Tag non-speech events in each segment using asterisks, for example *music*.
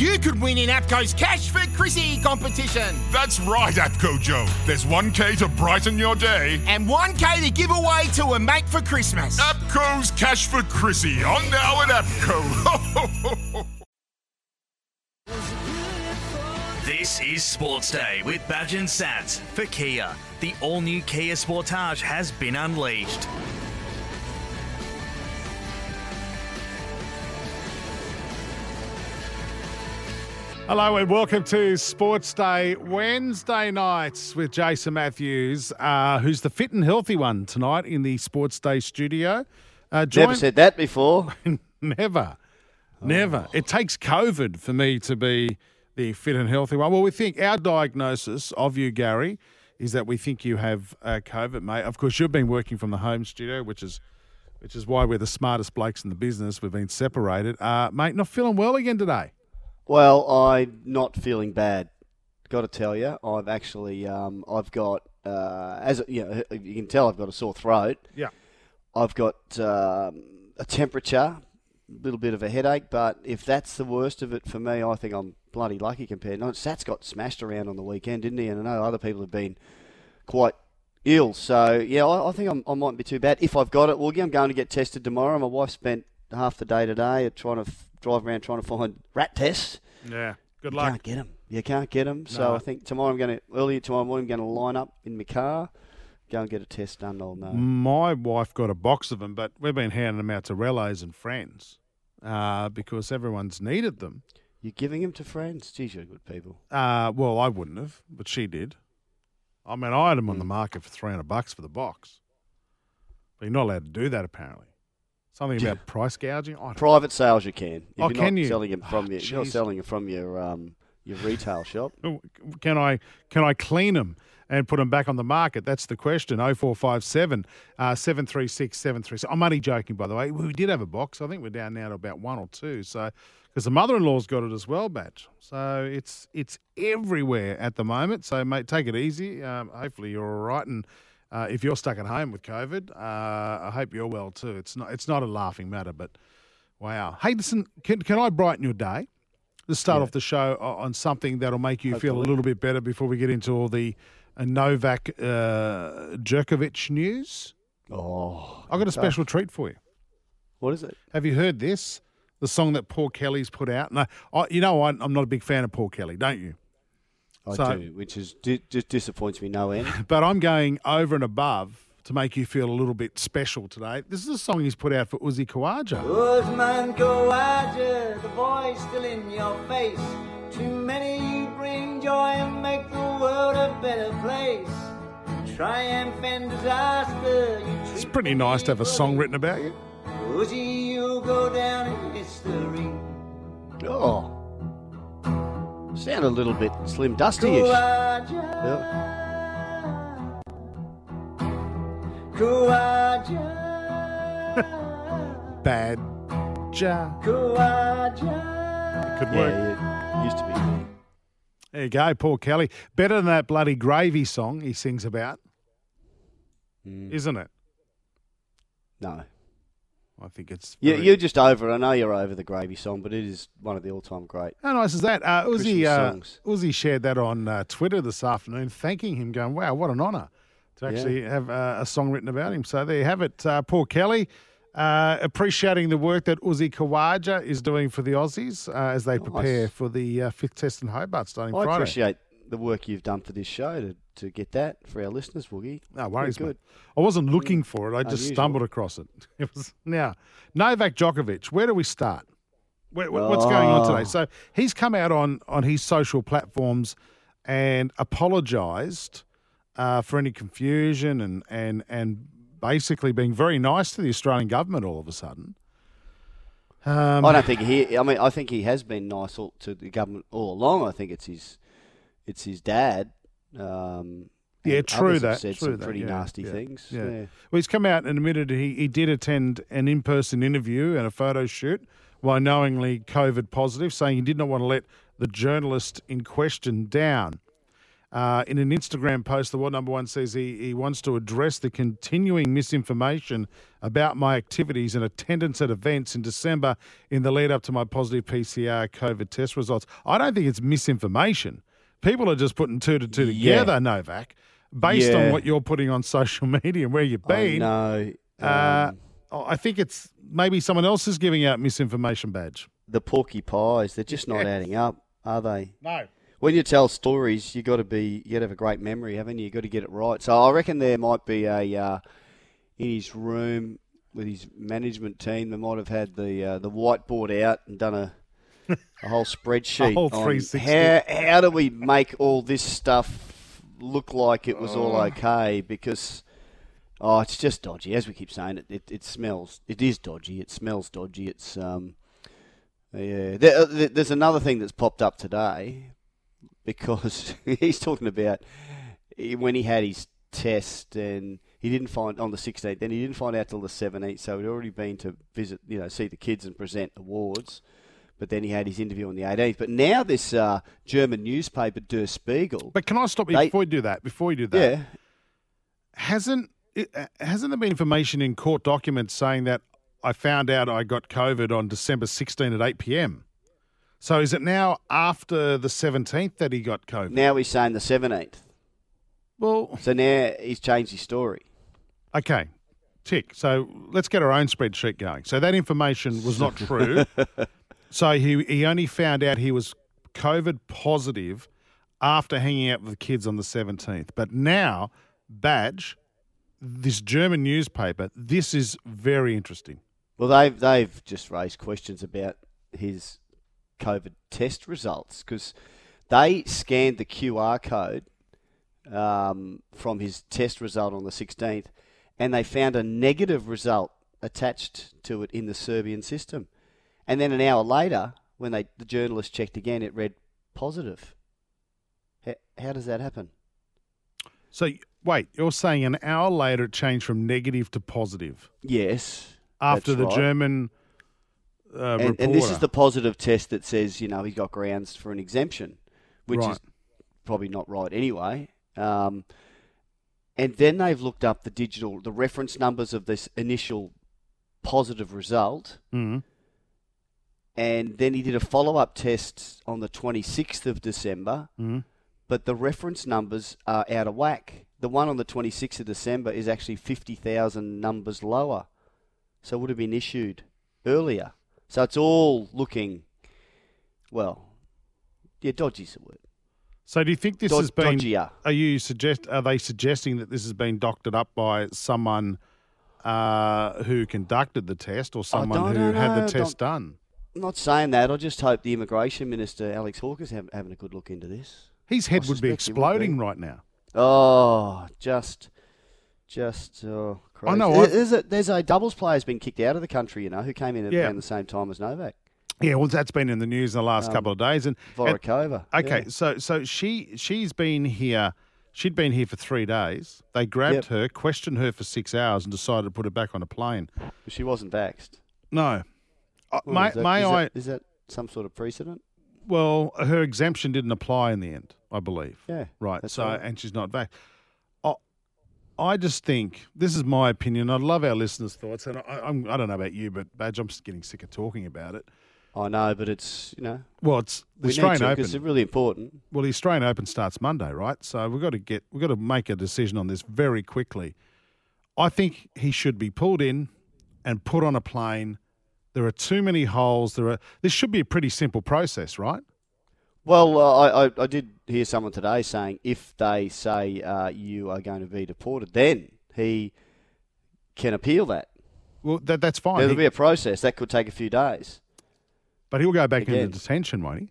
you could win in APCO's Cash for Chrissy competition. That's right, APCO Joe. There's 1K to brighten your day. And 1K to give away to a mate for Christmas. APCO's Cash for Chrissy on now at APCO. *laughs* This is Sports Day with Badge and Sats for Kia. The all new Kia Sportage has been unleashed. Hello and welcome to Sports Day Wednesday nights with Jason Matthews, uh, who's the fit and healthy one tonight in the Sports Day studio. Uh, Never said that before. *laughs* never, never. It takes COVID for me to be the fit and healthy one. Well, we think our diagnosis of you, Gary, is that we think you have uh, COVID, mate. Of course, you've been working from the home studio, which is which is why we're the smartest blokes in the business. We've been separated, uh, mate. Not feeling well again today. Well, I'm not feeling bad. Got to tell you, I've actually, um, I've got, uh, as you know, you can tell, I've got a sore throat. Yeah. I've got um, a temperature, a little bit of a headache. But if that's the worst of it for me, I think I'm bloody lucky compared. No, Sats got smashed around on the weekend, didn't he? And I know other people have been quite ill. So yeah, I, I think I'm, I mightn't be too bad. If I've got it, well, I'm going to get tested tomorrow. My wife spent half the day today trying to f- drive around trying to find rat tests. Yeah. Good You luck. can't get them. You can't get them. So I think tomorrow I'm going to early tomorrow morning I'm going to line up in my car, go and get a test done. I'll know. My wife got a box of them, but we've been handing them out to relays and friends uh, because everyone's needed them. You're giving them to friends. Geez, you're good people. Uh, well, I wouldn't have, but she did. I mean, I had them on Hmm. the market for 300 bucks for the box. But you're not allowed to do that, apparently. Something about price gouging? Private sales you can. If Oh, you're can not you? selling them from Oh, your, you're not selling them from your um, your retail shop. *laughs* Can I, can I clean them and put them back on the market? That's the question. 0457 uh, 736 736. I'm only joking, by the way. We did have a box. I think we're down now to about one or two. So, because the mother-in-law's got it as well, Batch. So it's it's everywhere at the moment. So, mate, take it easy. Um, hopefully, you're all right. And uh, if you're stuck at home with COVID, uh, I hope you're well too. It's not it's not a laughing matter, but wow. Hey, listen, can can I brighten your day? Let's start off the show on something that'll make you feel a little bit better before we get into all the uh, Novak uh, Djokovic news. Oh, I've got a special treat for you. What is it? Have you heard this? The song that Paul Kelly's put out. No, I, you know I, I'm not a big fan of Paul Kelly, don't you? I So- do, which is di- just disappoints me no end. *laughs* But I'm going over and above to make you feel a little bit special today. This is a song he's put out for Uzi Khawaja. Usman Khawaja, the voice still in your face. Too many you bring joy and make the world a better place. Triumph and disaster, you It's pretty nice to have a song written about you. Uzi, you go down in history. Oh, sound a little bit Slim Dusty-ish. Khawaja, Yeah. *laughs* Bad Ja. Khawaja. Could work. Yeah, it used to be. There you go, Paul Kelly. Better than that bloody gravy song he sings about, Mm. isn't it? No. I think it's. You, very- you're just over. I know you're over the gravy song, but it is one of the all-time great. How nice is that? Uh, Uzi, uh. Uzi shared that on uh, Twitter this afternoon, thanking him, going, wow, what an honour to Yeah. actually have uh, a song written about him. So there you have it. Uh, Paul Kelly, uh, appreciating the work that Uzi Khawaja is doing for the Aussies uh, as they prepare for the uh, fifth test in Hobart starting I Friday. appreciate the work you've done for this show to, to get that for our listeners, Woogie. No worries, mate. I wasn't looking for it. I just Unusual. stumbled across it. *laughs* It was now Novak Djokovic. Where do we start? Where, wh- what's going on today? Oh. So he's come out on on his social platforms and apologised uh, for any confusion and and and basically being very nice to the Australian government all of a sudden. Um, I don't think he. I mean, I think he has been nice all, to the government all along. I think it's his, it's his dad. Um, Yeah, true that. Said true some that, pretty yeah, nasty yeah, things. Yeah. Yeah. Well, he's come out and admitted he, he did attend an in person interview and a photo shoot while knowingly COVID positive, saying he did not want to let the journalist in question down. Uh, in an Instagram post, the World Number One says he, he wants to address the continuing misinformation about my activities and attendance at events in December in the lead up to my positive PCR COVID test results. I don't think it's misinformation. People are just putting two to two Yeah. together, Novak, based on what you're putting on *laughs* social media and where you've been. I know. Uh, Um, I think it's maybe someone else is giving out misinformation badge. the porky pies, they're just not adding up, are they? No. When you tell stories, you got to be, you got to have a great memory, haven't you? You got to get it right. So I reckon there might be a uh, in his room with his management team. They might have had the uh, the whiteboard out and done a a whole spreadsheet whole 360. how how do we make all this stuff look like it was all Oh. okay because. Oh, it's just dodgy. As we keep saying, it, it, it smells. It is dodgy. It smells dodgy. It's um, yeah. There, uh, there's another thing that's popped up today because *laughs* he's talking about when he had his test and he didn't find on the 16th, then he didn't find out till the 17th. So he'd already been to visit, you know, see the kids and present awards. But then he had his interview on the 18th. But now this uh, German newspaper Der Spiegel, But can I stop you They- before you do that? Before you do that, yeah, hasn't it, uh, hasn't there been information in court documents saying that I found out I got COVID on December 16 at 8 p.m. So is it now after the 17th that he got COVID? now he's saying the 17th. well, So now he's changed his story. okay, tick. So let's get our own spreadsheet going. So that information was not true. *laughs* so he he only found out he was COVID positive after hanging out with the kids on the 17th. But now, badge, this German newspaper, this is very interesting. Well, they've they've just raised questions about his COVID test results because they scanned the QR code um, from his test result on the 16th, and they found a negative result attached to it in the Serbian system. And then an hour later, when they the journalist checked again, it read positive. How, how does that happen? So wait, you're saying an hour later it changed from negative to positive Yes. after the right. German uh, and, reporter. and this is the positive test that says you know he's got grounds for an exemption, which Right. is probably not right anyway. Um, and then they've looked up the digital, the reference numbers of this initial positive result, Mhm. And then he did a follow-up test on the 26th of December, Mhm. but the reference numbers are out of whack. The one on the 26th of December is actually 50,000 numbers lower, so it would have been issued earlier. So it's all looking, well, yeah, dodgy's the word. So do you think this Dod- has been? dodgier. Are you suggest? Are they suggesting that this has been doctored up by someone uh, who conducted the test or someone who had the test done? I'm not saying that. I just hope the immigration minister Alex Hawke's have, having a good look into this. His head I would be he would be. exploding right now. Oh, just, just oh, crazy. know, There- I've- There's a there's a doubles player's been kicked out of the country. You know, who came in at Yeah. around the same time as Novak, Yeah, well, that's been in the news in the last Um, couple of days. And and- Voracova. okay, Yeah. so so she she's been here. She'd been here for three days. They grabbed Yep. her, questioned her for six hours, and decided to put her back on a plane. she wasn't vaxxed. No, uh, Well, may, is that- may is I? That, is that some sort of precedent? Well, her exemption didn't apply in the end, I believe. Yeah, Right. So, right. and she's not back. I, I just think this is my opinion. I'd love our listeners' thoughts, and I, I'm, I don't know about you, but Badge, I'm just getting sick of talking about it. I know, but it's you know Well, it's the we need Australian to Open. because it's really important. Well, the Australian Open starts Monday, right? So we've got to get we've got to make a decision on this very quickly. I think he should be pulled in and put on a plane. There are too many holes. There are. This should be a pretty simple process, right? Well, uh, I, I did hear someone today saying if they say uh, you are going to be deported, then he can appeal that. Well, that, that's fine. There'll He- be a process that could take a few days. but he'll go back Again. into detention, won't he?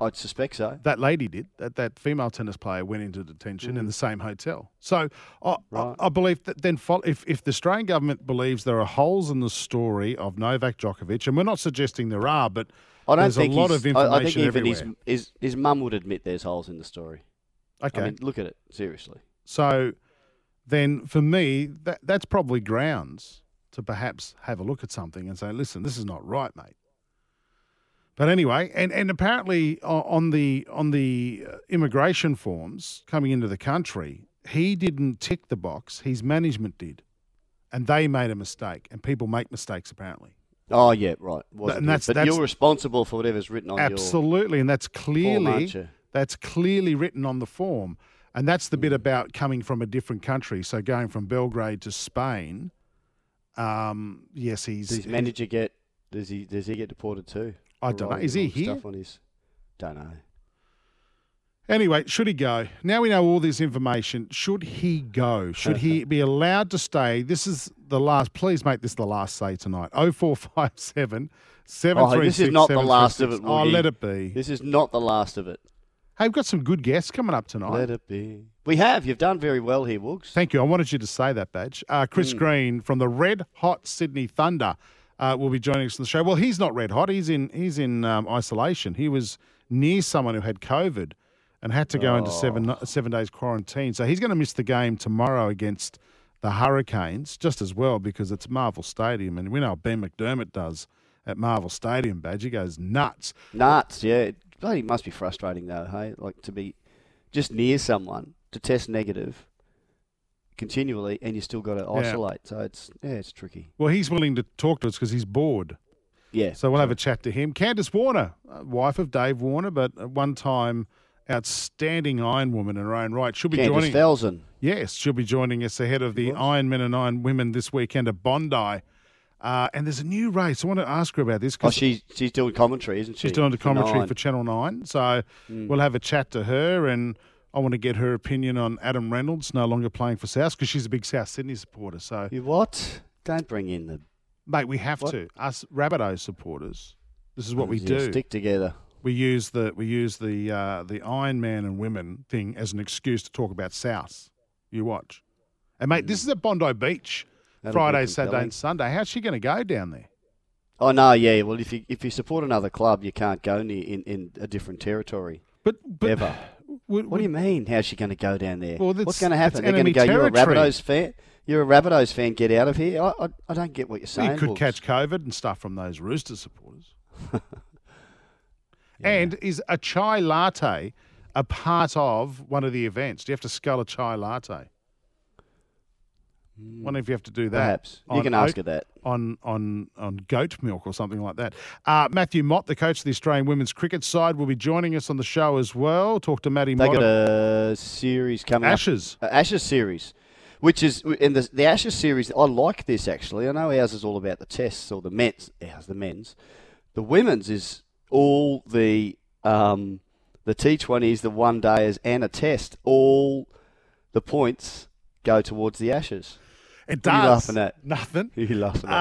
I'd suspect so. That lady did. That that female tennis player went into detention in mm. the same hotel. So I, I, I believe that then if if the Australian government believes there are holes in the story of Novak Djokovic, and we're not suggesting there are, but I don't there's think a lot of information I, I think even everywhere. his, his his mum would admit there's holes in the story. okay. I mean, look at it seriously. So then for me, that that's probably grounds to perhaps have a look at something and say, listen, this is not right, mate. But anyway, and, and apparently on the on the uh, immigration forms coming into the country, he didn't tick the box. His management did, and they made a mistake. And people make mistakes apparently. Oh yeah, right. Wasn't and that's- but that's- you're responsible for whatever's written on your Absolutely, and that's clearly aren't that's clearly written on the form, and that's the bit Mm. about coming from a different country. So going from Belgrade to Spain, um, yes, he's. Does his manager get? Does he? Does he get deported too? I don't know. Is he here? Stuff on his. Don't know. Anyway, should he go? Now we know all this information. Should he go? Should he be allowed to stay? This is the last. Please make this the last say tonight. Oh four five seven seven Oh, three this is not the last of it. Oh, Woody. let it be. This is not the last of it. Hey, we've got some good guests coming up tonight. Let it be. We have. You've done very well here, Woogs. Thank you. I wanted you to say that, Badge. Uh, Chris Mm. Green from the Red Hot Sydney Thunder uh, will be joining us on the show. Well, he's not red hot. He's in he's in um, isolation. He was near someone who had COVID and had to go into seven Oh. seven days quarantine. So he's going to miss the game tomorrow against the Hurricanes just as well because it's Marvel Stadium, and we know Ben McDermott does at Marvel Stadium. Badge he goes nuts. Nuts. Yeah. It bloody must be frustrating though. Hey, like to be just near someone to test negative continually, and you still got to isolate. So it's yeah, it's tricky. Well, he's willing to talk to us because he's bored. Yeah. So we'll have a chat to him. Candice Warner, uh, wife of Dave Warner, but at one time outstanding Iron Woman in her own right. She'll be Candice joining. Falzon. Yes, she'll be joining us ahead of the Iron Men and Iron Women this weekend at Bondi. Uh, and there's a new race. I want to ask her about this Oh, because she's she's doing commentary, isn't she? she's doing the For commentary Nine. for Channel 9. So we'll have a chat to her and I want to get her opinion on Adam Reynolds no longer playing for South because she's a big South Sydney supporter. So, You what? Don't bring in the. mate, we have What? to. Us Rabbitohs supporters, this is what we do. Stick together. we use the we use the uh, the Iron Man and women thing as an excuse to talk about South. You watch, and mate, this is at Bondi Beach, That'll be Friday, Saturday, and Sunday. How's she going to go down there? Oh no, yeah. Well, if you if you support another club, you can't go near in, in a different territory But but ever. Would- What do you mean? How's she going to go down there? Well, What's going to happen? They're going to go. You're a territory." Rabbitohs fan. You're a Rabbitohs fan. Get out of here. I, I, I don't get what you're well, saying. you could Wolves. catch COVID and stuff from those Rooster supporters. *laughs* And is a chai latte a part of one of the events? Do you have to scull a chai latte? Wonder if you have to do that. Perhaps you can ask oat- her that. on on on goat milk or something like that. Uh, Matthew Mott, the coach of the Australian women's cricket side, will be joining us on the show as well. Talk to Matty They Mott. got a series coming Ashes. up. Ashes series, which is in the the Ashes series. I like this actually. I know ours is all about the tests or the men's. Ours the men's. The women's is all the um, the T Twenties, the one dayers, and a test. All the points go towards the Ashes. It What are you laughing at? Nothing. Who you laughing at?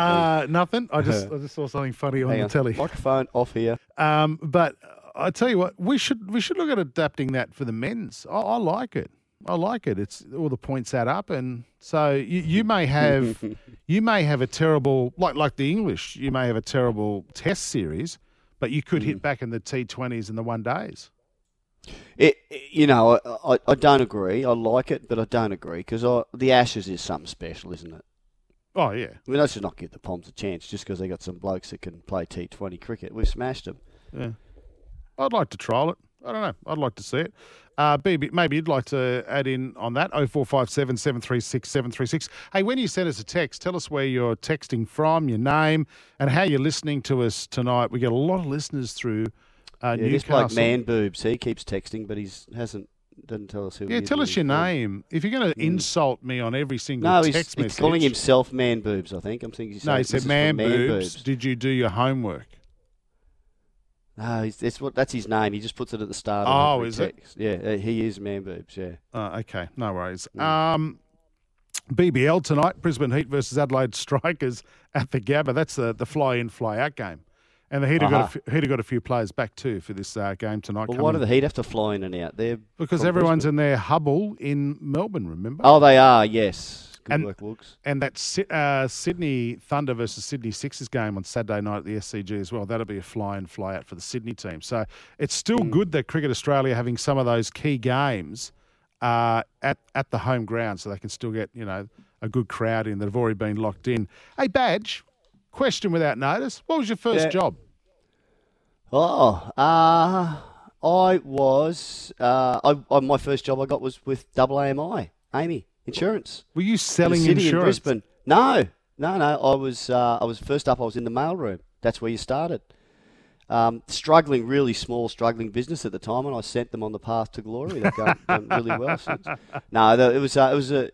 Uh, nothing. I just *laughs* I just saw something funny on Hang the on. telly. Microphone off here. Um, but I tell you what, we should we should look at adapting that for the men's. I, I like it. I like it. It's all the points add up, and so you, you may have *laughs* you may have a terrible like like the English. You may have a terrible Test series, but you could Mm. hit back in the T Twenties and the one days. It, you know, I, I, I don't agree. I like it, but I don't agree because the Ashes is something special, isn't it? Oh yeah, I mean, let's just not give the Poms a chance just because they got some blokes that can play T20 cricket. We've smashed them. yeah. I'd like to trial it. I don't know. I'd like to see it. Uh, maybe, maybe you'd like to add in on that 0457 736 736. Hey, when you send us a text, tell us where you're texting from, your name, and how you're listening to us tonight. We get a lot of listeners through uh, Yeah, this Newcastle. bloke Man Boobs, he keeps texting, but he's hasn't doesn't tell us who. yeah, tell us your he's name. If you're going to insult me on every single No, he's, text he's message, calling himself Man Boobs. I think I'm thinking. He's no, he said man, man boobs. Did you do your homework? No, that's what that's his name. He just puts it at the start. Oh, of is it? Yeah, uh, he is Man Boobs. Yeah. Oh, okay, no worries. Mm. Um, BBL tonight, Brisbane Heat versus Adelaide Strikers at the Gabba. That's the, the fly in, fly out game. And the Heat have, got a Uh-huh. few, Heat have got a few players back too for this uh, game tonight. Well, why do the Heat have to fly in and out? They're because everyone's Brisbane. in their hubble in Melbourne, remember? Oh, they are. Yes. Good And- work, Woogs. And that uh, Sydney Thunder versus Sydney Sixers game on Saturday night at the SCG as well. That'll be a fly in, fly out for the Sydney team. So it's still Mm. good that Cricket Australia having some of those key games uh, at at the home ground, so they can still get you know a good crowd in that have already been locked in. Hey, badge. Question without notice. What was your first Yeah. job? Oh, uh, I was. Uh, I, I, my first job I got was with Double AMI, Amy Insurance. Were you in selling city insurance? in Brisbane? No, no, no. I was. Uh, I was first up. I was in the mailroom. That's where you started. Um, struggling, really small, struggling business at the time, and I sent them on the path to glory. They've gone, *laughs* done really well since. No, it was. Uh, it was a,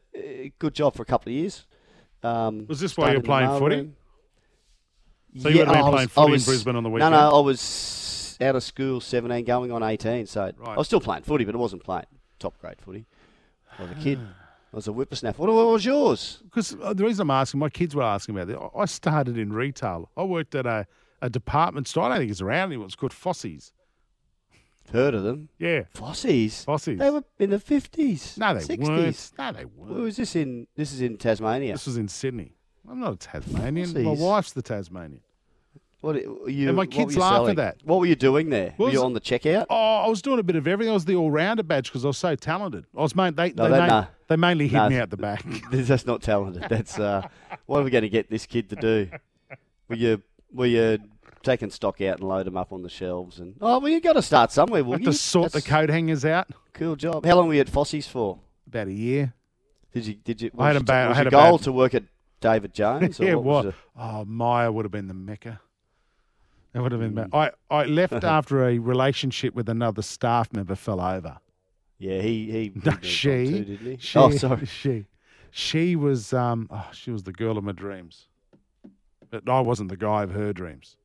good job for a couple of years. Um, Was this while you were in playing footy? mailroom. So you would have been I was- playing footy in Brisbane on the weekend? no, no, I was out of school, 17, going on 18. So Right. I was still playing footy, but I wasn't playing top grade footy. I was a kid. I was a whippersnapper. What, what was yours? Because uh, the reason I'm asking, my kids were asking about it. I- started in retail. I worked at a, a department store. I don't think it's around anymore. It's called Fossey's. Heard of them? Yeah, Fossies. Fossey's. They were in the 50s. no, they 60s. weren't. No, they weren't. was this in? This is in Tasmania. This was in Sydney. I'm not a Tasmanian. My wife's the Tasmanian. What were you? And my what kids you laugh at that. What were you doing there? What were you was- on the checkout? Oh, I was doing a bit of everything. I was the all-rounder badge because I was so talented. I was main, they, No, they, that- main- no. they mainly hit No. me out the back. *laughs* That's not talented. That's uh, what are we going to get this kid to do? Were you were you taking stock out and load them up on the shelves? And oh, well, you got to start somewhere. Will Have you? to sort the That's coat hangers out. Cool job. How long were you at Fossey's for? About a year. Did you did you? I had was a bad- Was I had your a goal bad- to work at David Jones? *laughs* Or yeah, what what? Oh, Myer would have been the mecca. It would have been. ma- I, I left *laughs* after a relationship with another staff member fell over. Yeah, he he. *laughs* No, she, too, didn't he? she, oh, sorry. she, she was, um, oh, she was the girl of my dreams, but I wasn't the guy of her dreams.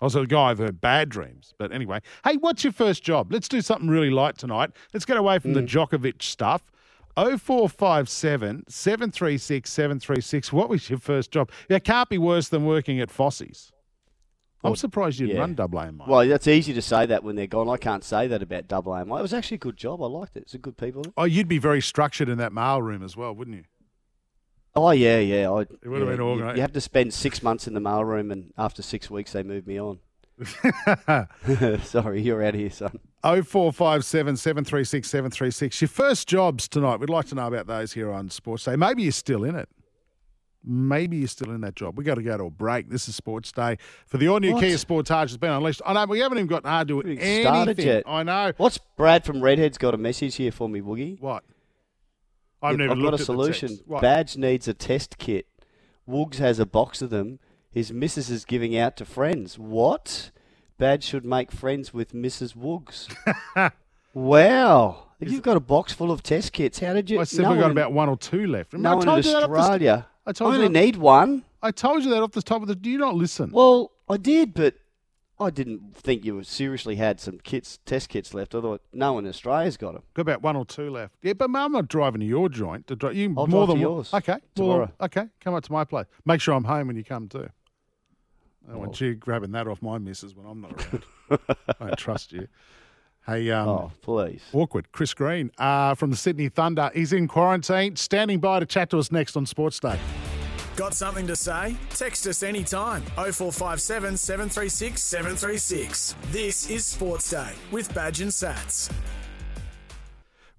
I was the guy of her bad dreams. But anyway, hey, what's your first job? Let's do something really light tonight. Let's get away from the Mm. Djokovic stuff. 0457 736 736. What was your first job? It can't be worse than working at Fossey's. I'm surprised you didn't yeah. run double AMI. Well, that's easy to say that when they're gone. I can't say that about Double AMI. It was actually a good job. I liked it. It's a good people. oh, you'd be very structured in that mail room as well, wouldn't you? Oh yeah, yeah. I, it would've been you, organised. you have to spend six months in the mail room, and after six weeks, they moved me on. *laughs* *laughs* Sorry, you're out of here, son. 0457 736 736. Your first jobs tonight. We'd like to know about those here on Sports Day. Maybe you're still in it. Maybe you're still in that job. We've got to go to a break. This is Sports Day. For the all new? Kia Sportage has been unleashed. I know, we haven't even gotten hard to Haven't anything. started yet. I know. What's Brad from Redhead's got a message here for me, Woogie? What? I've never I've looked got a at the solution. Badge needs a test kit. Woogs has a box of them. His missus is giving out to friends. What? Bad should make friends with Mrs. Woogs. *laughs* wow. You've got a box full of test kits. How did you? I said no we've got about one or two left. Remember, No I one in that the- Australia. I told I you only that- need one. I told you that off the top of the. Do you not listen? Well, I did, but I didn't think you seriously had some kits, test kits left. I thought no one in Australia's got them. Got about one or two left. Yeah, but I'm not driving to your joint. To dri- you I'll more drive than to yours Okay, tomorrow. Well, okay, come up to my place. Make sure I'm home when you come too. I don't want you grabbing that off my missus when I'm not around. *laughs* I don't trust you. Hey, um, Oh, please. awkward. Chris Green uh, from the Sydney Thunder. He's in quarantine, standing by to chat to us next on Sports Day. Got something to say? Text us anytime. 0457 736 736. This is Sports Day with Badge and Sats.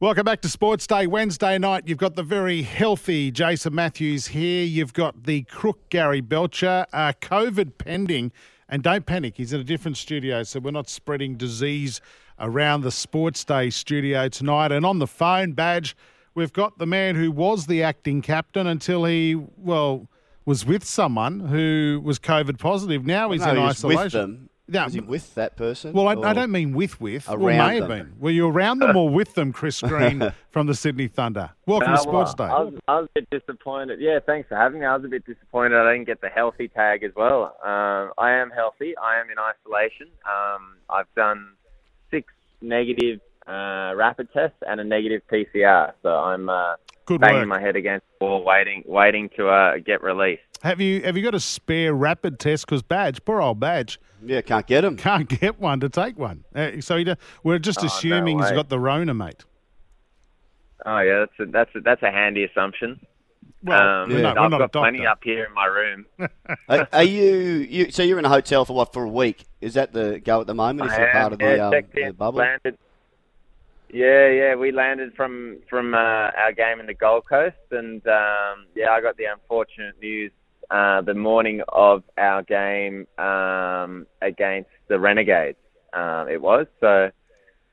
Welcome back to Sports Day Wednesday night. You've got the very healthy Jason Matthews here. You've got the crook Gary Belcher. Uh, COVID pending. And don't panic, he's in a different studio, so we're not spreading disease around the Sports Day studio tonight. And on the phone badge, we've got the man who was the acting captain until he, well, was with someone who was COVID positive. Now he's no, in he isolation. With. Yeah, Was he with that person? well, I, I don't mean with with. Well, Around may have them. been. Were you around them or with them, Chris Green *laughs* from the Sydney Thunder? Welcome Uh, to Sports well, Day. I was, I was a bit disappointed. Yeah, thanks for having me. I was a bit disappointed I didn't get the healthy tag as well. Um, I am healthy. I am in isolation. Um, I've done six negative uh, rapid tests and a negative PCR. So I'm uh, Good banging work. my head against the wall, waiting, waiting to uh, get released. Have you have you got a spare rapid test? Because Badge, poor old Badge, Yeah, can't get him. can't *laughs* get one to take one. Uh, so he, we're just Oh, no assuming he's way. got the Rona, mate. Oh yeah, that's a, that's a, that's a handy assumption. Well, um, we're I've got plenty up here in my room. *laughs* are, are you, you? So you're in a hotel for what? For a week? Is that the go at the moment? If I you're am, part of yeah, the, um, the bubble. Landed. Yeah, yeah, we landed from from uh, our game in the Gold Coast, and um, yeah, I got the unfortunate news uh, the morning of our game um, against the Renegades. Um, it was so.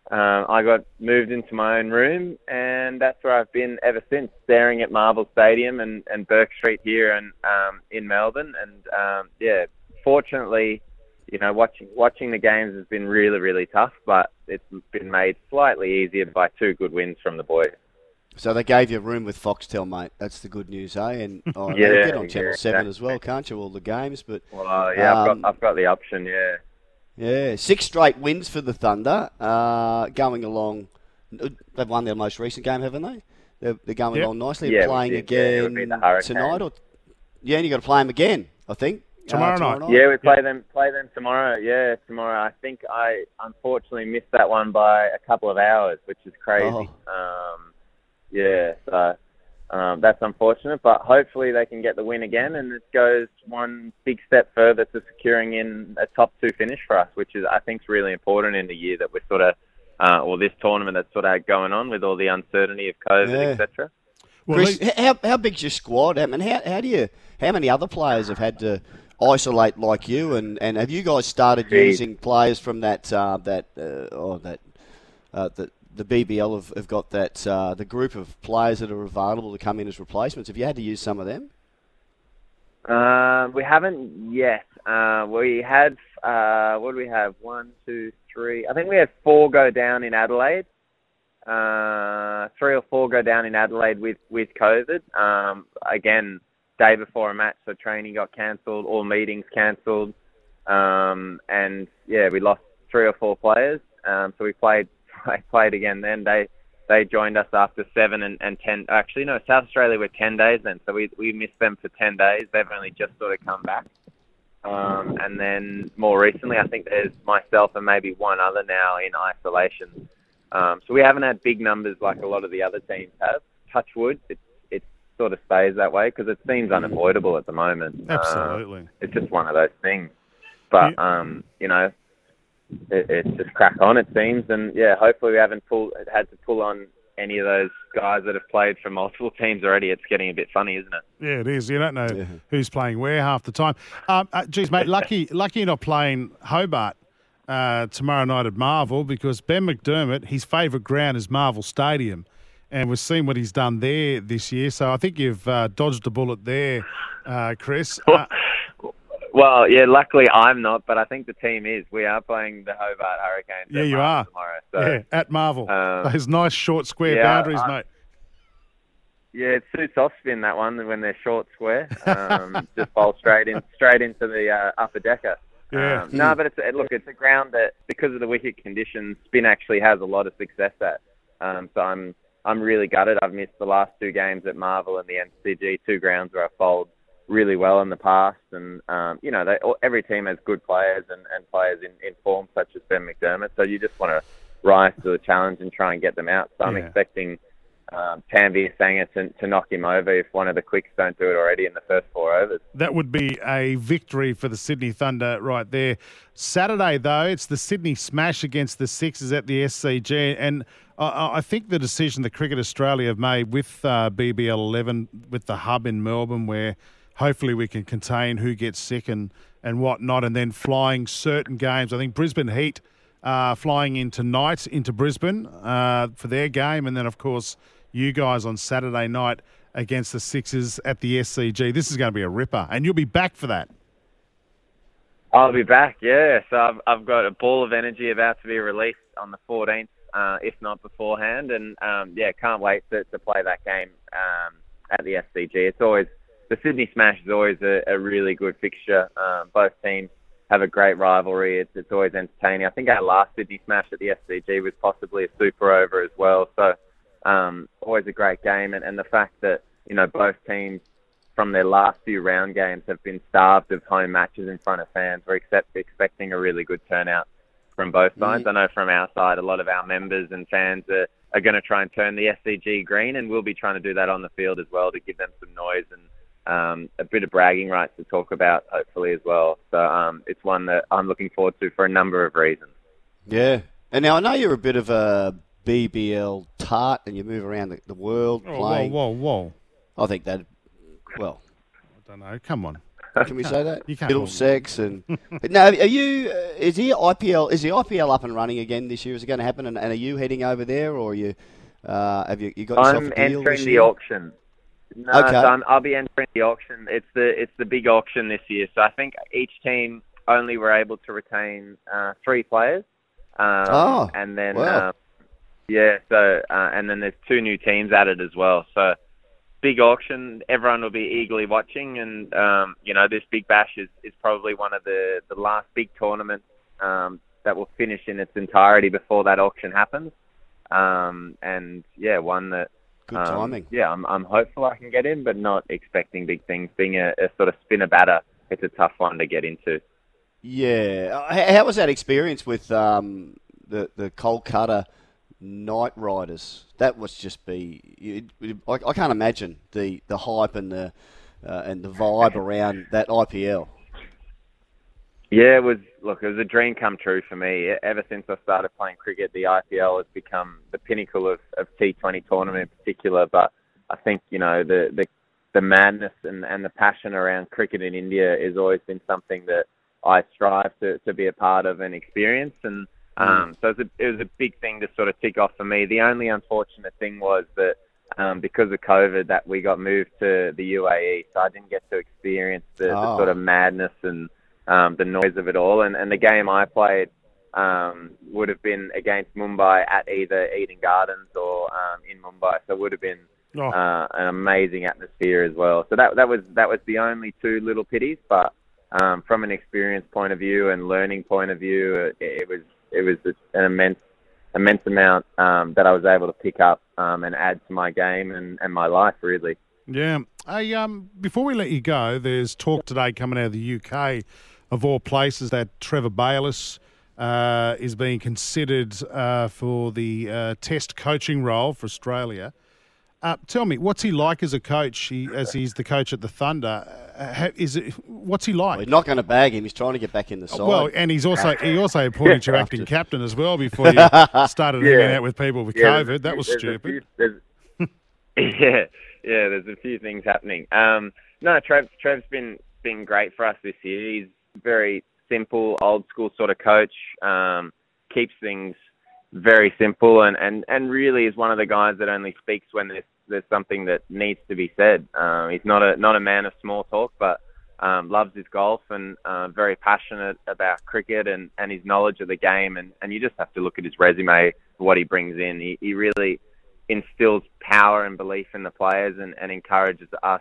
Um, I got moved into my own room, and that's where I've been ever since, staring at Marvel Stadium and, and Bourke Street here and um, in Melbourne. And um, yeah, fortunately, you know, watching watching the games has been really, really tough, but it's been made slightly easier by two good wins from the boys. So they gave you a room with Foxtel, mate. That's the good news, eh? And *laughs* oh, Yeah, you get on Channel yeah, Seven as well, can't you? All the games, but Well, yeah, I've Um, got I've got the option. Yeah. yeah, six straight wins for the Thunder. Uh, going along, they've won their most recent game, haven't they? They're, they're going Yep. along nicely. Yeah, playing did, yeah, it would again be tonight, or yeah, and you got to play them again. I think uh, Tomorrow night. Yeah, we play them play them tomorrow. Yeah, tomorrow. I think I unfortunately missed that one by a couple of hours, which is crazy. Um, yeah, so um, that's unfortunate, but hopefully they can get the win again, and it goes one big step further to securing in a top two finish for us, which is I think is really important in the year that we're sort of. Uh, or this tournament that's sort of going on with all the uncertainty of COVID, Yeah. etc. Well, Chris, how, how big's your squad? I mean, how, how do you? How many other players have had to isolate like you? And, and have you guys started using players from that uh, that uh, oh that uh, the the BBL have, have got that uh, the group of players that are available to come in as replacements? Have you had to use some of them? Uh, we haven't yet. Uh, we had uh, what do we have? One, two, three. I think we had four go down in Adelaide. Uh, three or four go down in Adelaide with with COVID. Um, again, day before a match, so training got cancelled, all meetings cancelled, um, and yeah, we lost three or four players. Um, so we played *laughs* played again. Then they they joined us after seven and, and ten. Actually, no, South Australia were ten days then, so we we missed them for ten days. They've only just sort of come back. Um, and then more recently, I think there's myself and maybe one other now in isolation. Um, so we haven't had big numbers like a lot of the other teams have. Touch wood, it, it sort of stays that way because it seems unavoidable at the moment. Uh, Absolutely. it's just one of those things. But um, you know, it, it's just crack on. It seems, and yeah, hopefully we haven't pulled had to pull on any of those guys that have played for multiple *laughs* teams already. It's getting a bit funny, isn't it? Yeah, it is. You don't know who's playing where half the time. Um, uh, geez, mate, lucky, *laughs* lucky you're not playing Hobart uh, tomorrow night at Marvel because Ben McDermott, his favourite ground is Marvel Stadium, and we've seen what he's done there this year. So I think you've uh, dodged a bullet there, uh, Chris. Uh, Well, yeah, luckily I'm not, but I think the team is. We are playing the Hobart Hurricanes. yeah, you Marvel are. tomorrow. So, yeah, at Marvel. um, Those nice short square yeah, boundaries, I- mate. Yeah, it suits off spin that one when they're short square. Um, *laughs* just bowl straight in, straight into the uh, upper decker. Yeah. Um, no, but it's a, look, it's a ground that because of the wicket conditions, spin actually has a lot of success at. Um, so I'm I'm really gutted. I've missed the last two games at Marvel and the MCG, two grounds where I've bowled really well in the past. And um, you know, they, every team has good players and, and players in, in form, such as Ben McDermott. So you just want to rise to the challenge and try and get them out. So I'm Yeah. expecting um, Tanveer Sangha to, to knock him over if one of the quicks don't do it already in the first four overs. That would be a victory for the Sydney Thunder right there. Saturday, though, it's the Sydney Smash against the Sixers at the SCG. And I, think the decision that Cricket Australia have made with uh, BBL 11, with the hub in Melbourne, where hopefully we can contain who gets sick and, and whatnot, and then flying certain games. I think Brisbane Heat uh, flying in tonight into Brisbane uh, for their game. And then, of course, you guys on Saturday night against the Sixers at the SCG. This is going to be a ripper, and you'll be back for that. I'll be back, yeah. So I've, I've got a ball of energy about to be released on the 14th, uh, if not beforehand. And um, yeah, can't wait to, to play that game um, at the SCG. It's always the Sydney Smash is always a, a really good fixture. Um, both teams have a great rivalry. It's, it's always entertaining. I think our last Sydney Smash at the SCG was possibly a super over as well. So um, always a great game, and, and the fact that you know both teams from their last few round games have been starved of home matches in front of fans. We're accept, expecting a really good turnout from both sides. I know from our side, a lot of our members and fans are, are going to try and turn the SCG green, and we'll be trying to do that on the field as well to give them some noise and um, a bit of bragging rights to talk about, hopefully as well. So um, it's one that I'm looking forward to for a number of reasons. Yeah. And now I know you're a bit of a BBL tart and you move around the, the world Oh, playing. whoa, whoa, whoa. I think that, well, I don't know. Come on. Can we say that? You can't Middlesex and. *laughs* but no, are you? Uh, is the IPL? Is the IPL up and running again this year? Is it going to happen? And, and are you heading over there, or are you? Uh, have you, you got yourself I'm a deal entering this the auction. No, Okay. so I'm, I'll be entering the auction. It's the it's the big auction this year. So I think each team only were able to retain uh, three players. Um, Oh, and then wow. um, yeah, so uh, and then there's two new teams added as well. So big auction. Everyone will be eagerly watching, and um, you know this Big Bash is, is probably one of the the last big tournaments um, that will finish in its entirety before that auction happens. Um, and yeah, one that Good um, timing. Yeah, I'm, I'm hopeful I can get in, but not expecting big things. Being a, a sort of spinner batter, it's a tough one to get into. Yeah. How was that experience with um, the the Kolkata Knight Riders? That was just be. It, I, I can't imagine the, the hype and the uh, and the vibe around that IPL. Yeah, it was. Look, it was a dream come true for me. Ever since I started playing cricket, the IPL has become the pinnacle of, of T20 tournament in particular. But I think you know the the, the madness and, and the passion around cricket in India has always been something that I strive to, to be a part of and experience. And um, so it was, a, it was a big thing to sort of tick off for me. The only unfortunate thing was that um, because of COVID, that we got moved to the UAE, so I didn't get to experience the, the Oh. sort of madness and um, the noise of it all. And, and the game I played um, would have been against Mumbai at either Eden Gardens or um, in Mumbai, so it would have been Oh. uh, an amazing atmosphere as well. So that that was that was the only two little pities, but um, from an experience point of view and learning point of view, it, it was it was an immense immense amount um, that I was able to pick up um, and add to my game and, and my life really. Yeah. Hey, um, before we let you go, there's talk today coming out of the UK, of all places, that Trevor Bayliss uh, is being considered uh, for the uh, Test coaching role for Australia. Uh, tell me, what's he like as a coach? He, as he's the coach at the Thunder, uh, is it? What's he like? We're not going to bag him. He's trying to get back in the side. Well, and he's also he *laughs* also appointed your acting captain as well before you *laughs* started Yeah. hanging out with people with Yeah, COVID. That was stupid. few- *laughs* yeah, yeah. There's a few things happening. Um, no, Trev, Trev's been been great for us this year. He's very simple, old school sort of coach. Um, keeps things very simple, and, and, and really is one of the guys that only speaks when there's there's something that needs to be said. Um, he's not a not a man of small talk, but um, loves his golf and uh, very passionate about cricket and, and his knowledge of the game. And, and you just have to look at his resume, what he brings in. He, he really instills power and belief in the players and, and encourages us.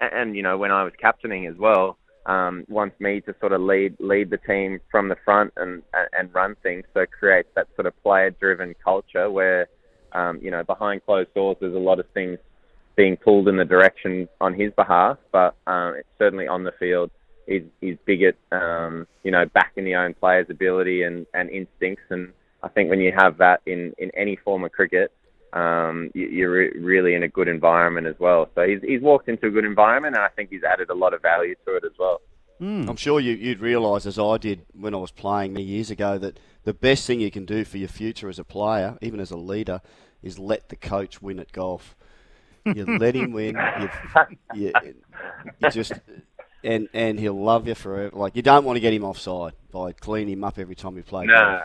And, and, you know, when I was captaining as well, um, wants me to sort of lead lead the team from the front and, and, run things. So creates that sort of player-driven culture where, um, you know, behind closed doors, there's a lot of things being pulled in the direction on his behalf, but um, it's certainly on the field. He's, he's big at, um, you know, backing the own players' ability and, and instincts. And I think when you have that in, in any form of cricket, um, you, you're re- really in a good environment as well. So he's, he's walked into a good environment, and I think he's added a lot of value to it as well. Mm. I'm sure you, you'd realise, as I did when I was playing many years ago, that the best thing you can do for your future as a player, even as a leader, is let the coach win at golf. You let him win. You, you, you just and and he'll love you forever. Like you don't want to get him offside by cleaning him up every time you play No,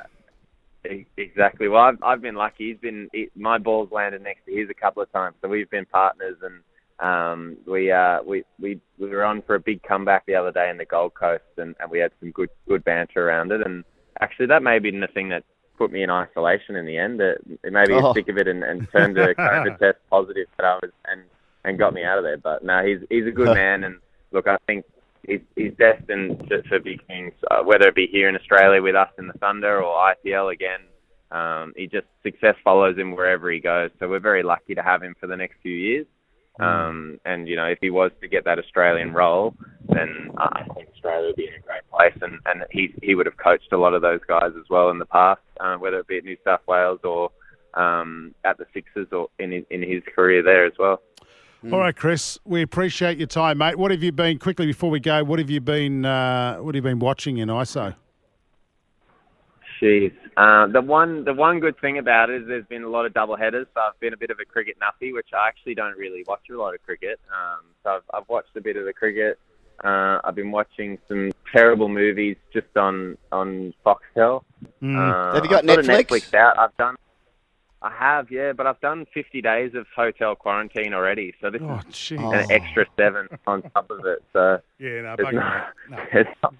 golf. exactly. Well, I've I've been lucky. He's been he, my ball's landed next to his a couple of times, so we've been partners, and um, we uh we we we were on for a big comeback the other day in the Gold Coast, and, and we had some good good banter around it, and actually that may have been the thing that put me in isolation in the end. That it may be Oh. a stick of it and, and turned a *laughs* COVID test positive that I was and and got me out of there. But no, he's he's a good man, and look, I think he's, he's destined to, for big things, uh, whether it be here in Australia with us in the Thunder or IPL again. um, he just success follows him wherever he goes. So we're very lucky to have him for the next few years. Um, and you know, if he was to get that Australian role, then uh, I think Australia would be in a great place. And and he he would have coached a lot of those guys as well in the past, uh, whether it be at New South Wales or um, at the Sixers or in his, in his career there as well. All right, Chris, we appreciate your time, mate. What have you been quickly before we go? What have you been uh, What have you been watching in ISO? Jeez. Uh, the one the one good thing about it is there's been a lot of double headers, so I've been a bit of a cricket nuffy, which I actually don't really watch a lot of cricket. Um, so I've, I've watched a bit of the cricket. Uh, I've been watching some terrible movies just on on Foxtel. Mm. Uh, Have you got I've Netflix? a Netflix out. I've done. I have, yeah, but I've done 50 days of hotel quarantine already, so this Oh, is jeez. an extra seven on top of it. So Yeah, no, there's bugger not. No. *laughs* there's not,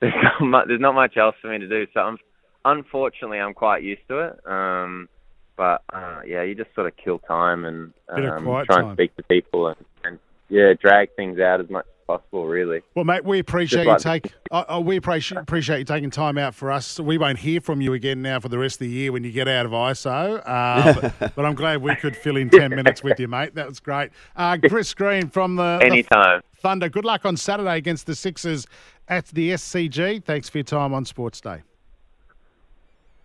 there's not much, there's not much else for me to do. So I'm, unfortunately, I'm quite used to it. Um, but uh, yeah, you just sort of kill time and um, try time. and speak to people and, and yeah, drag things out as much as possible. Really. Well, mate, we appreciate Just you like- take. Uh, uh, we appreciate appreciate you taking time out for us. We won't hear from you again now for the rest of the year when you get out of ISO. Uh, *laughs* but, but I'm glad we could fill in ten minutes with you, mate. That was great. Uh, Chris Green from the, the Anytime. Thunder. Good luck on Saturday against the Sixers at the SCG. Thanks for your time on Sports Day.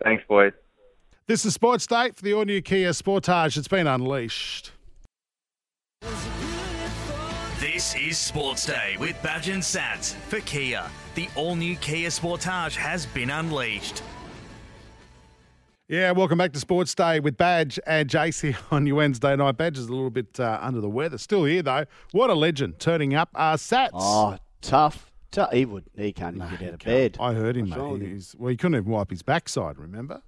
Thanks, boys. This is Sports Day for the all new Kia Sportage. It's been unleashed. This is Sports Day with Badge and Sats for Kia. The all new Kia Sportage has been unleashed. Yeah, welcome back to Sports Day with Badge and JC *laughs* on your Wednesday night. Badge is a little bit uh, under the weather. Still here, though. What a legend turning up. Uh, Sats. Oh, tough. Tough. He would. He can't even get out of bed. I heard him, What's mate. He- him? He's, well, he couldn't even wipe his backside, remember?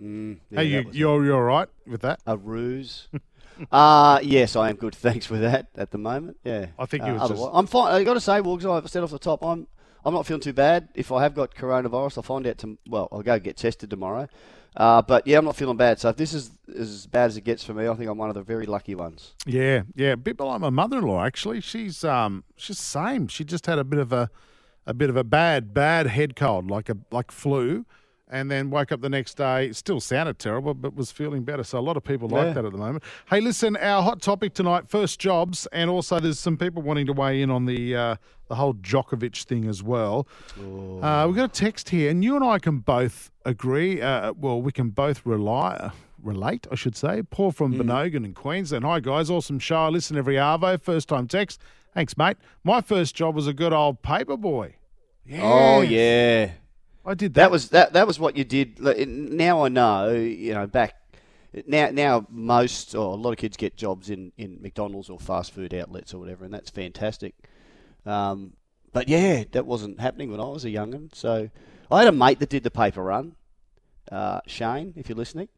Mm, yeah, hey, you, you're you're all right with that? a ruse. *laughs* uh, yes, I am good. *laughs* Thanks for that at the moment. Yeah. I think he Uh, was just- I'm fine. i got to say, Wogs, I've said off the top, I'm I'm not feeling too bad. If I have got coronavirus, I'll find out. To, well, I'll go get tested tomorrow. Uh, but yeah, I'm not feeling bad. So if this is as bad as it gets for me, I think I'm one of the very lucky ones. Yeah, yeah. A bit like my mother-in-law, actually. She's um, she's same. She just had a bit of a, a bit of a bad, bad head cold, like a like flu, and then woke up the next day. Still sounded terrible, but was feeling better. So a lot of people like that at the moment. Hey, listen, our hot topic tonight: first jobs, and also there's some people wanting to weigh in on the uh, the whole Djokovic thing as well. Uh, we've got a text here, and you and I can both agree. Uh, well, we can both rely. Relate, I should say. Paul from Benogan in Queensland. Hi, guys. Awesome show. I listen every Arvo. First time text. Thanks, mate. My first job was a good old paper boy. Oh yeah. I did that. That was that. That was what you did. Now I know. You know, back now. Now most or a lot of kids get jobs in in McDonald's or fast food outlets or whatever, and that's fantastic. Um, but yeah, that wasn't happening when I was a young'un. So I had a mate that did the paper run, uh, Shane, if you're listening,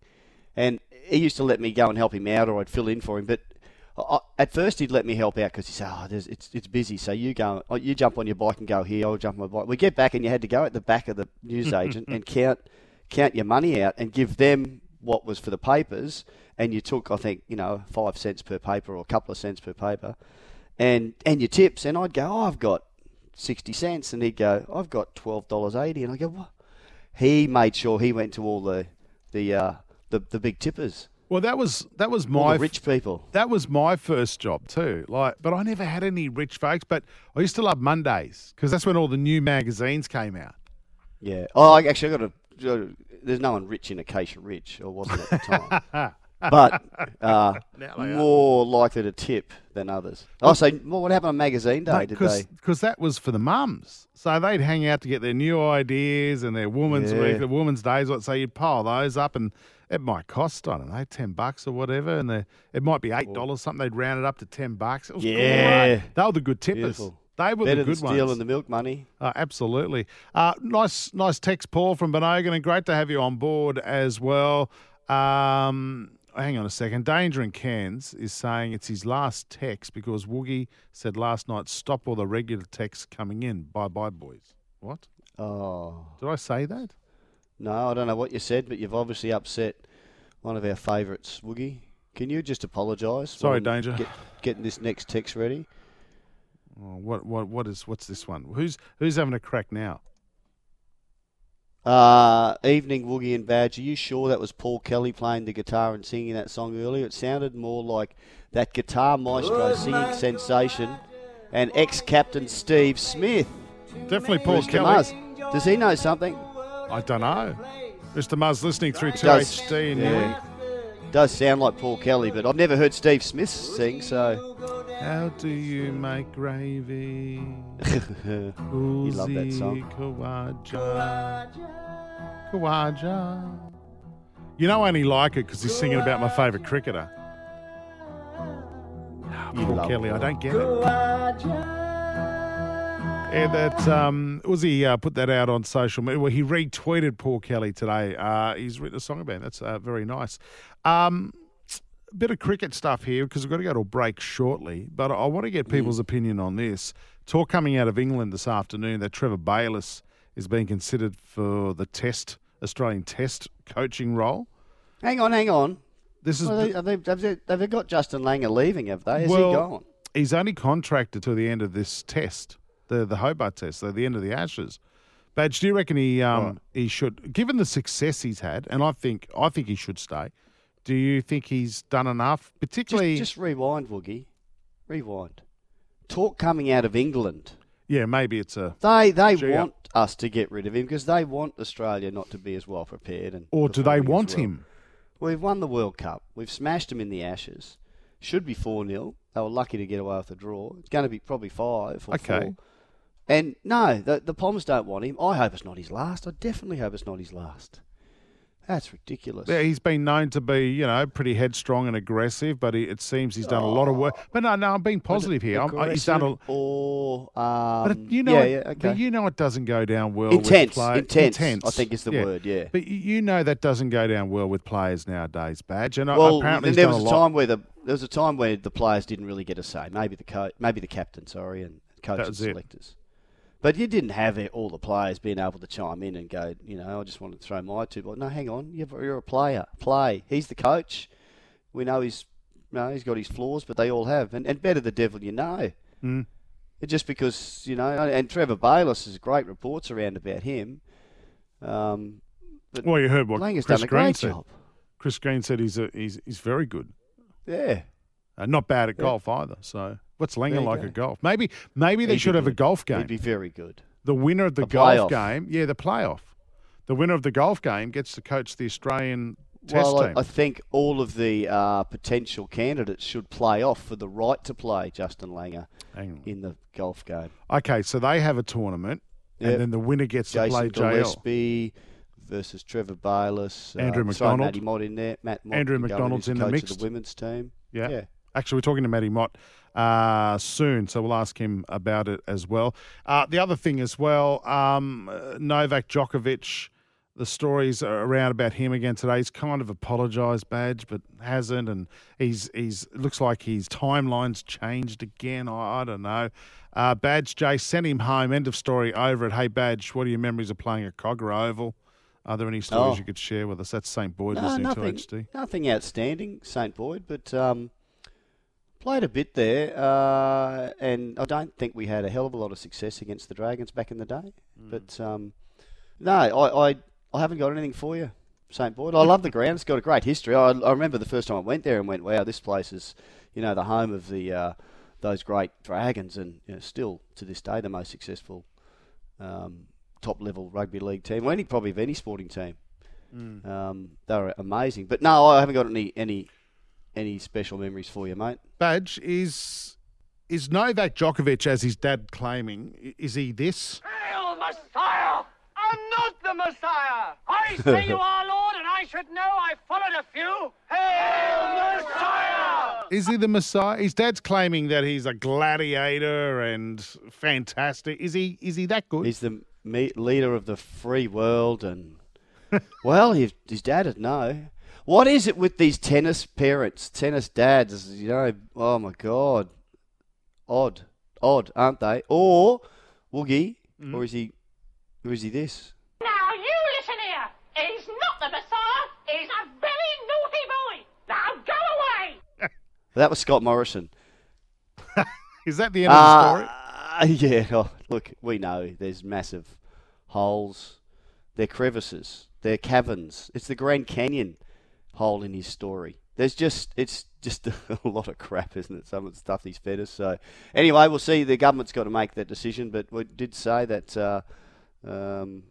and he used to let me go and help him out, or I'd fill in for him. But I, at first, he'd let me help out because he said, "Oh, there's, it's it's busy, so you go, oh, you jump on your bike and go here. I'll jump on my bike." We get back, and you had to go at the back of the newsagent *laughs* and count count your money out and give them what was for the papers. And you took, I think, you know, five cents per paper or a couple of cents per paper, and and your tips. And I'd go, "Oh, I've got sixty cents," and he'd go, "I've got twelve dollars eighty. And I go, "What?" He made sure he went to all the the uh, the, the big tippers, well, that was that was my rich people. that was my first job too. Like, but I never had any rich folks. But I used to love Mondays because that's when all the new magazines came out. Yeah. Oh, I actually, I got a. There's no one rich in Acacia Ridge, or wasn't at the time. *laughs* but uh, Now they are. more likely to tip than others. Oh, so well, what happened on magazine day? Did they? Because that was for the mums. So they'd hang out to get their new ideas and their woman's Yeah. week, the woman's days. What so you'd pile those up, and it might cost I don't know ten bucks or whatever, and the, it might be eight dollars something. They'd round it up to ten bucks. It was Yeah. great. they were the good tippers. Beautiful. They were Better the good than stealing ones. the milk money. Uh, absolutely. Uh, nice, nice text, Paul from Benogan, and great to have you on board as well. Um, hang on a second. Danger in Cairns is saying it's his last text because Woogie said last night, "Stop all the regular texts coming in." Bye, bye, boys. What Oh did I say that? No, I don't know what you said, but you've obviously upset one of our favourites, Woogie. Can you just apologise? Sorry, while Danger. Get, getting this next text ready. Oh, what, what, what is? What's this one? Who's who's having a crack now? Uh, evening, Woogie and Badge. Are you sure that was Paul Kelly playing the guitar and singing that song earlier? It sounded more like that guitar maestro singing sensation and ex-captain Steve Smith. Definitely Paul Mr. Kelly. Muzz. Does he know something? I don't know. Mr. Muzz listening through Does- 2HD and yeah. Does sound like Paul Kelly, but I've never heard Steve Smith sing, so How do you make gravy? *laughs* you love that song. Khawaja. Khawaja. You know I only like it because he's singing about my favourite cricketer. You Paul Kelly, it. I don't get it. Yeah, that um, Uzi uh, put that out on social media. Well, he retweeted Paul Kelly today. Uh, he's written a song about it. That's uh, very nice. Um, bit of cricket stuff here because we've got to go to a break shortly. But I want to get people's opinion on this. Talk coming out of England this afternoon that Trevor Bayliss is being considered for the Test Australian Test coaching role. Hang on, hang on. This is Well, they, have, they, have, they, have they got Justin Langer leaving, have they? Is well, he gone? He's only contracted to the end of this test, the the Hobart test, so the end of the Ashes. Badge, do you reckon he um Right. he should, given the success he's had, and I think I think he should stay. Do you think he's done enough, particularly? Just, just rewind, Woogie. Rewind. Talk coming out of England. yeah, maybe it's a. They they want us to get rid of him because they want Australia not to be as well prepared. And Or do they want well. him? We've won the World Cup. We've smashed them in the Ashes. Should be 4 0. They were lucky to get away with a draw. It's going to be probably 5 or Okay. 4. And no, the, the Poms don't want him. I hope it's not his last. I definitely hope it's not his last. That's ridiculous. Yeah, he's been known to be, you know, pretty headstrong and aggressive, but he, it seems he's done a lot of work. But no, no, I'm being positive here. I'm, I- he's done a. Or, um, But you know, yeah, yeah, but you know, it doesn't go down well. Intense, with play- intense, I think is the word, yeah. But you- know that doesn't go down well with players nowadays, Badge. And I- well, apparently, there was a a time where the there was a time where the players didn't really get a say. Maybe the coach, maybe the captain, sorry, and coaches and was it. But you didn't have it, all the players being able to chime in and go, you know, I just wanted to throw my two. But no, hang on, you're, you're a player. Play. He's the coach. We know he's, no, he's got his flaws, but they all have. And, and better the devil you know. Mm. Just because you know, and Trevor Bayliss has great reports around about him. Um, Well, you heard what Langer's Chris done a Green great said. job. Chris Green said he's a, he's he's very good. Yeah. Uh, not bad at Yeah. golf either. So what's Langer like golf? Maybe maybe they He'd should have a golf game. He'd be very good. The winner of the A golf playoff. game, yeah, the playoff. The winner of the golf game gets to coach the Australian Test well, I, team. I think all of the uh, potential candidates should play off for the right to play Justin Langer in the golf game. Okay, so they have a tournament, Yep. and then the winner gets Jason to play JL. Gillespie versus Trevor Bayliss. Andrew um, sorry, McDonald. Matty Mott in there. Matt Mott Andrew McDonald's in the mixed. the women's team. Yeah. Yeah. Actually, we're talking to Matty Mott uh, soon, so we'll ask him about it as well. Uh, the other thing as well, um, Novak Djokovic, the stories around about him again today. He's kind of apologised, badge, but hasn't, and he's he's looks like his timeline's changed again. I, I don't know. Uh, badge Jay sent him home. End of story. Over it. Hey Badge, what are your memories of playing at Kogarah Oval? Are there any stories Oh. you could share with us? That's St. Boyd No, listening nothing, to HD. nothing outstanding, St. Boyd, but um, played a bit there. Uh, and I don't think we had a hell of a lot of success against the Dragons back in the day. Mm. But um, no, I, I, I haven't got anything for you, St. Boyd. I love the ground. It's got a great history. I, I remember the first time I went there and went, wow, this place is, you know, the home of the uh, those great Dragons and you know, still to this day the most successful um, top level rugby league team, or any probably of any sporting team. Mm. Um, they were amazing. But no, I haven't got any any any special memories for you, mate. Badge is is Novak Djokovic, as his dad claiming, is he this? Hail, Messiah! I'm not the Messiah! I say you *laughs* are, Lord, and I should know I followed a few. Hail, Messiah! Is he the Messiah? His dad's claiming that he's a gladiator and fantastic. Is he? Is he that good? He's the me- leader of the free world, and *laughs* well, his, his dad would know. What is it with these tennis parents, tennis dads? You know, oh my god, odd, odd, aren't they? Or Woogie, Mm. or is he, or is he this? Now you listen here. He's not the Messiah. He's a very naughty boy. Now go away. *laughs* That was Scott Morrison. *laughs* Is that the end of the story? Uh, *laughs* yeah. Oh, look, we know there's massive holes They're crevices. They're caverns. It's the Grand Canyon hole in his story. There's just it's just *laughs* a lot of crap, isn't it? Some of the stuff he's fed us. So anyway, we'll see. The government's got to make that decision, but we did say that uh, um,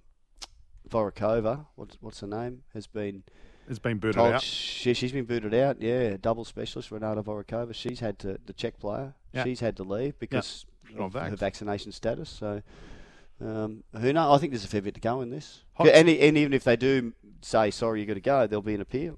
Voráčová, what's what's her name, has been Has been booted out. She, she's been booted out. Yeah, double specialist Renata Voráčová. She's had to the Czech player. Yeah. She's had to leave because not of her vaccination status. So. Um, who knows? I think there's a fair bit to go in this. And, and even if they do say sorry, you've got to go, there'll be an appeal.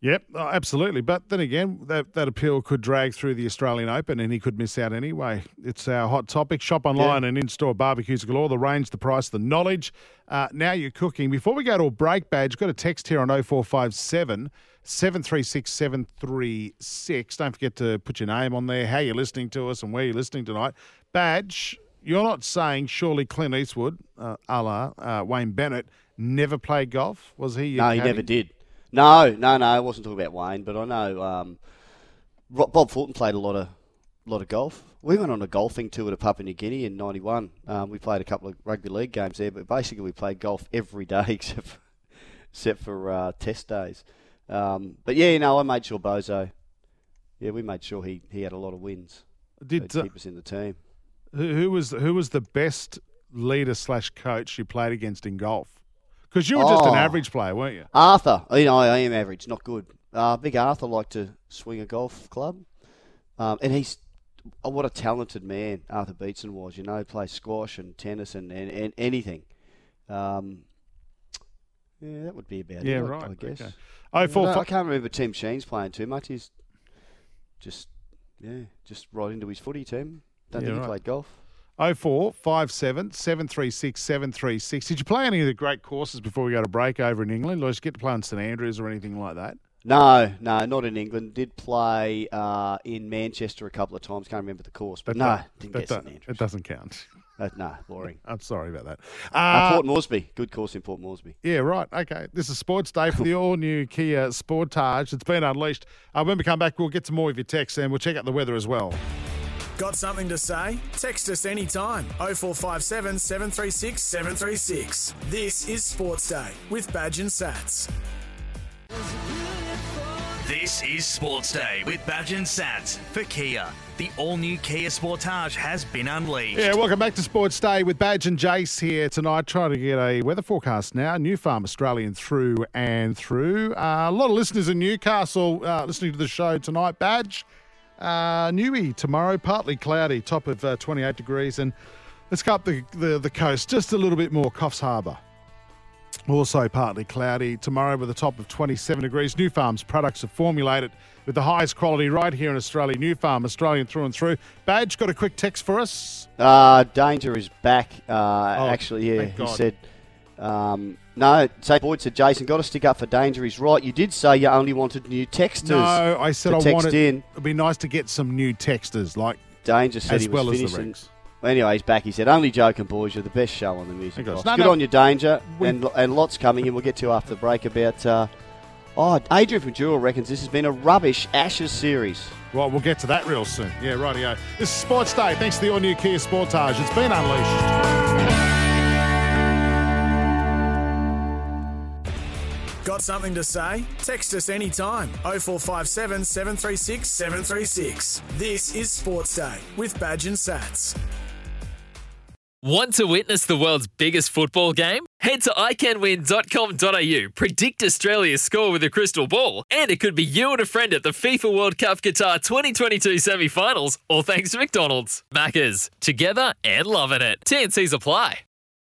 Yep, oh, absolutely. But then again, that, that appeal could drag through the Australian Open and he could miss out anyway. It's our hot topic. Shop online and in store barbecues galore. The range, the price, the knowledge. Uh, now you're cooking. Before we go to a break, badge, got a text here on 0457 736 736. Don't forget to put your name on there, how you're listening to us, and where you're listening tonight. Badge, you're not saying surely Clint Eastwood, uh, a la uh, Wayne Bennett, never played golf? Was he? No, he never did. No, no, no. I wasn't talking about Wayne, but I know um, Bob Fulton played a lot of lot of golf. We went on a golfing tour to Papua New Guinea in '91. Um, we played a couple of rugby league games there, but basically we played golf every day *laughs* except for, except for uh, test days. Um, but yeah, you know, I made sure Bozo. Yeah, we made sure he, he had a lot of wins. Did, to uh, keep us in the team. Who, who was who was the best leader slash coach you played against in golf? Because you were just an Oh. average player, weren't you? Arthur, you know, I am average, not good. Uh, Big Arthur liked to swing a golf club, um, and he's oh, what a talented man Arthur Beetson was. You know, he plays squash and tennis and, and, and anything. Um, yeah, that would be about Yeah, it. I- right, I guess. okay. Oh, four I, I can't remember Tim Sheens playing too much. He's just yeah, just right into his footy team. Don't Yeah, think right. he played golf. Oh four five seven seven three six seven three six. Did you play any of the great courses before we go to break over in England? Or did you get to play on St Andrews or anything like that? No, no, not in England. Did play uh, in Manchester a couple of times. Can't remember the course, but That no, didn't get St Andrews. It doesn't count. *laughs* Uh, no, boring. I'm sorry about that. Uh, Uh, Port Moresby, good course in Port Moresby. Yeah, right. Okay. This is Sports Day for the *laughs* all new Kia Sportage. It's been unleashed. Uh, when we come back, we'll get to more of your texts and we'll check out the weather as well. Got something to say? Text us anytime. 0457 736 736. This is Sports Day with Badge and Sats. This is Sports Day with Badge and Sats for Kia. The all new Kia Sportage has been unleashed. Yeah, welcome back to Sports Day with Badge and Jace here tonight. Trying to get a weather forecast now. Nufarm Australian through and through. Uh, a lot of listeners in Newcastle uh, listening to the show tonight. Badge, uh, Newey tomorrow, partly cloudy, top of uh, 28 degrees. And let's go up the, the, the coast just a little bit more. Coffs Harbour. Also partly cloudy tomorrow with a top of 27 degrees. Nufarm's products are formulated with the highest quality right here in Australia. Nufarm, Australian through and through. Badge, got a quick text for us? Uh, Danger is back. Uh, Oh, actually, yeah, he said. Um, no, St. Boyd said, Jason, got to stick up for Danger. He's right. You did say you only wanted new texters. No, I said I text wanted. in. It'd be nice to get some new texters, like Danger said as he was well as the finishing. Well, anyway, he's back. He said, "Only joking, boys. You're the best show on the music gosh. No, Good no. on your Danger, We- and and lots coming. And we'll get to after the break about. Uh, oh, Adrian from Jewel reckons this has been a rubbish Ashes series. Well, we'll get to that real soon. Yeah, rightio. This is Sports Day. Thanks to the all new Kia Sportage. It's been unleashed. Got something to say? Text us anytime. 0457 736 736. This is Sports Day with Badge and Sats. Want to witness the world's biggest football game? Head to iCanWin.com.au, predict Australia's score with a crystal ball, and it could be you and a friend at the FIFA World Cup Qatar 2022 semi finals, all thanks to McDonald's. Maccas, together and loving it. TNCs apply.